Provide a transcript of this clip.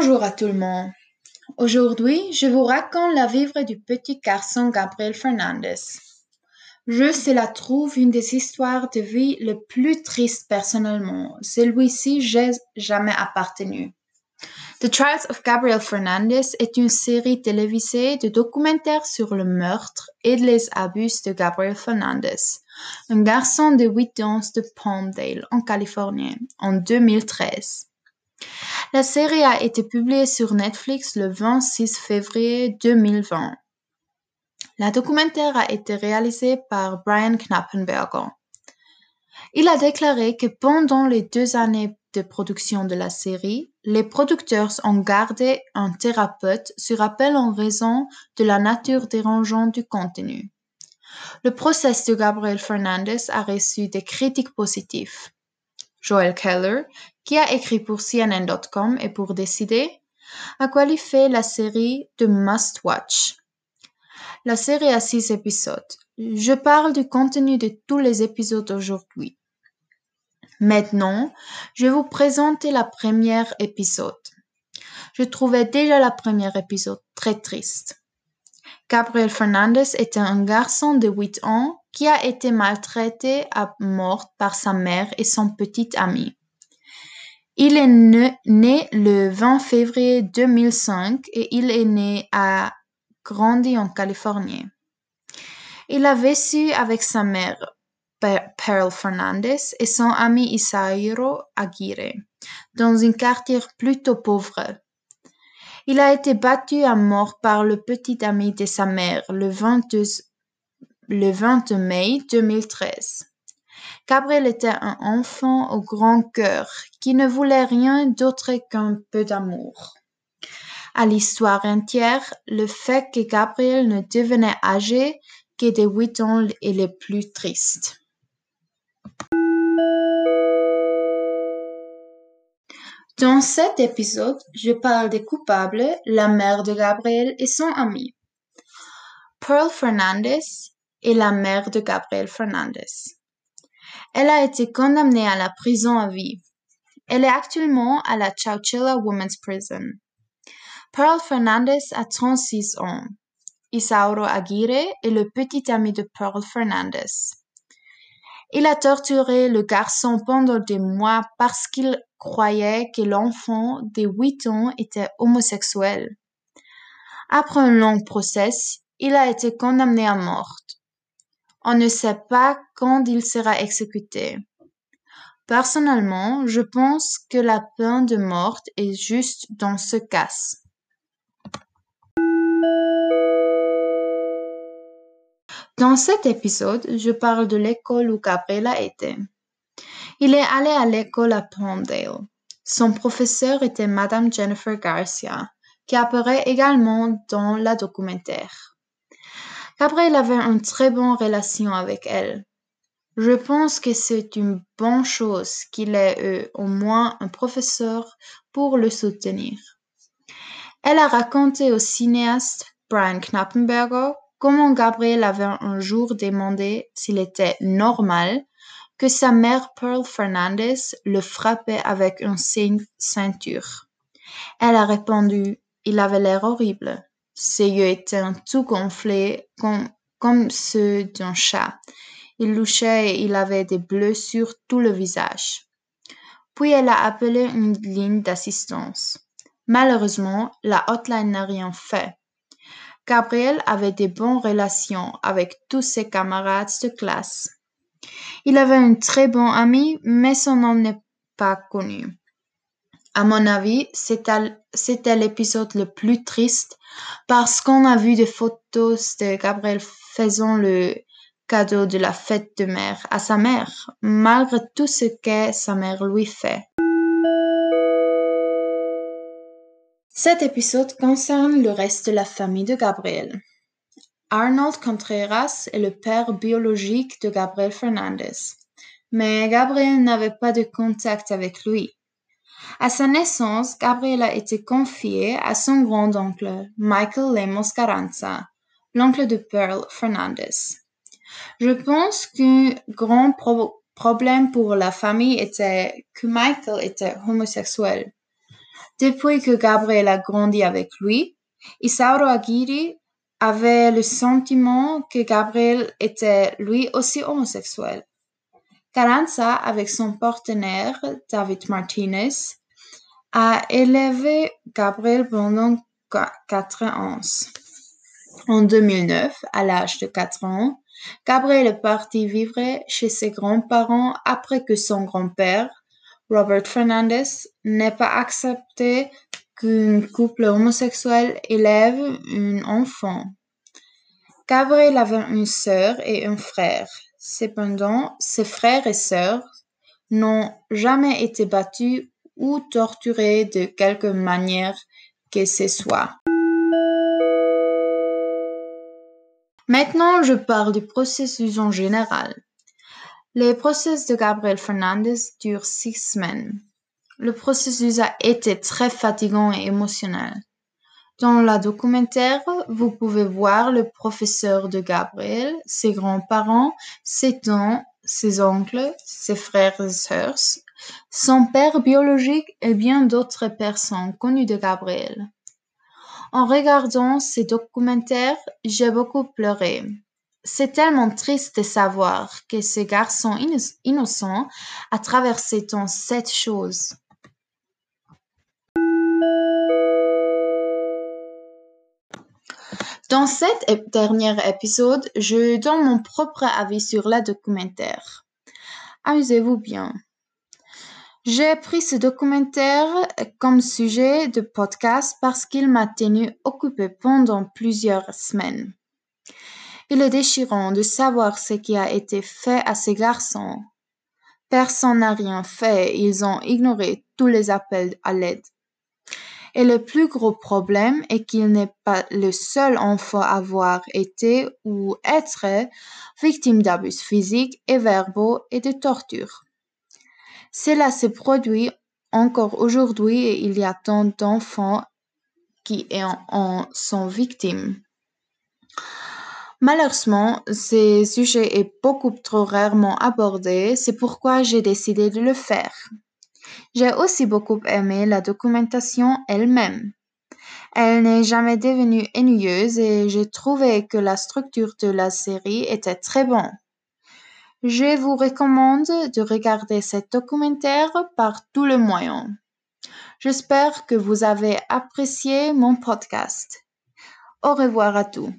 Bonjour à tout le monde. Aujourd'hui, je vous raconte la vivre du petit garçon Gabriel Fernandez. Je se la trouve une des histoires de vie les plus tristes personnellement. Celui-ci, j'ai jamais appartenu. The Trials of Gabriel Fernandez est une série télévisée de documentaires sur le meurtre et les abus de Gabriel Fernandez, un garçon de 8 ans de Palmdale, en Californie, en 2013. La série a été publiée sur Netflix le 26 février 2020. La documentaire a été réalisé par Brian Knappenberger. Il a déclaré que pendant les deux années de production de la série, les producteurs ont gardé un thérapeute sur appel en raison de la nature dérangeante du contenu. Le procès de Gabriel Fernandez a reçu des critiques positives. Joel Keller, qui a écrit pour CNN.com et pour Décider, a qualifié la série de must watch. La série a six épisodes. Je parle du contenu de tous les épisodes aujourd'hui. Maintenant, je vais vous présenter la première épisode. Je trouvais déjà la première épisode très triste. Gabriel Fernandez était un garçon de 8 ans qui a été maltraité à mort par sa mère et son petit ami. Il est né le 20 février 2005 et il est né à grandi en Californie. Il a vécu avec sa mère, Pearl Fernandez, et son ami Isairo Aguirre, dans un quartier plutôt pauvre. Il a été battu à mort par le petit ami de sa mère le 22, le 20 mai 2013. Gabriel était un enfant au grand cœur qui ne voulait rien d'autre qu'un peu d'amour. À l'histoire entière, le fait que Gabriel ne devenait âgé que de huit ans est le plus triste. Dans cet épisode, je parle des coupables, la mère de Gabriel et son ami. Pearl Fernandez est la mère de Gabriel Fernandez. Elle a été condamnée à la prison à vie. Elle est actuellement à la Chowchilla Women's Prison. Pearl Fernandez a 36 ans. Isauro Aguirre est le petit ami de Pearl Fernandez. Il a torturé le garçon pendant des mois parce qu'il croyait que l'enfant de 8 ans était homosexuel. Après un long procès, il a été condamné à mort. On ne sait pas quand il sera exécuté. Personnellement, je pense que la peine de mort est juste dans ce cas. Dans cet épisode, je parle de l'école où Gabriela était. Il est allé à l'école à Palmdale. Son professeur était Madame Jennifer Garcia, qui apparaît également dans la documentaire. Gabriel avait une très bonne relation avec elle. Je pense que c'est une bonne chose qu'il ait eu au moins un professeur pour le soutenir. Elle a raconté au cinéaste Brian Knappenberger comment Gabriel avait un jour demandé s'il était normal que sa mère Pearl Fernandez le frappait avec une ceinture. Elle a répondu, il avait l'air horrible. Ses yeux étaient tout gonflés comme, ceux d'un chat. Il louchait et il avait des bleus sur tout le visage. Puis elle a appelé une ligne d'assistance. Malheureusement, la hotline n'a rien fait. Gabriel avait de bonnes relations avec tous ses camarades de classe. Il avait un très bon ami, mais son nom n'est pas connu. À mon avis, c'était l'épisode le plus triste parce qu'on a vu des photos de Gabriel faisant le cadeau de la fête de mère à sa mère, malgré tout ce que sa mère lui fait. Cet épisode concerne le reste de la famille de Gabriel. Arnold Contreras est le père biologique de Gabriel Fernandez, mais Gabriel n'avait pas de contact avec lui. À sa naissance, Gabriel a été confié à son grand-oncle, Michael Lemos Carranza, l'oncle de Pearl Fernandez. Je pense qu'un grand problème pour la famille était que Michael était homosexuel. Depuis que Gabriel a grandi avec lui, Isauro Aguirre avait le sentiment que Gabriel était lui aussi homosexuel. Carranza, avec son partenaire David Martinez, a élevé Gabriel pendant quatre ans. En 2009, à l'âge de 4 ans, Gabriel est parti vivre chez ses grands-parents après que son grand-père, Robert Fernandez, n'ait pas accepté qu'un couple homosexuel élève un enfant. Gabriel avait une sœur et un frère. Cependant, ses frères et sœurs n'ont jamais été battus ou torturés de quelque manière que ce soit. Maintenant, je parle du processus en général. Le processus de Gabriel Fernandez dure six semaines. Le processus a été très fatigant et émotionnel. Dans la documentaire, vous pouvez voir le professeur de Gabriel, ses grands-parents, ses tantes, ses oncles, ses frères et sœurs, son père biologique et bien d'autres personnes connues de Gabriel. En regardant ces documentaires, j'ai beaucoup pleuré. C'est tellement triste de savoir que ce garçon innocent a traversé tant cette chose. Dans cet dernier épisode, je donne mon propre avis sur la documentaire. Amusez-vous bien. J'ai pris ce documentaire comme sujet de podcast parce qu'il m'a tenu occupé pendant plusieurs semaines. Il est déchirant de savoir ce qui a été fait à ces garçons. Personne n'a rien fait, ils ont ignoré tous les appels à l'aide. Et le plus gros problème est qu'il n'est pas le seul enfant à avoir été ou être victime d'abus physiques et verbaux et de torture. Cela se produit encore aujourd'hui et il y a tant d'enfants qui en sont victimes. Malheureusement, ce sujet est beaucoup trop rarement abordé, c'est pourquoi j'ai décidé de le faire. J'ai aussi beaucoup aimé la documentation elle-même. Elle n'est jamais devenue ennuyeuse et j'ai trouvé que la structure de la série était très bonne. Je vous recommande de regarder cet documentaire par tous les moyens. J'espère que vous avez apprécié mon podcast. Au revoir à tous.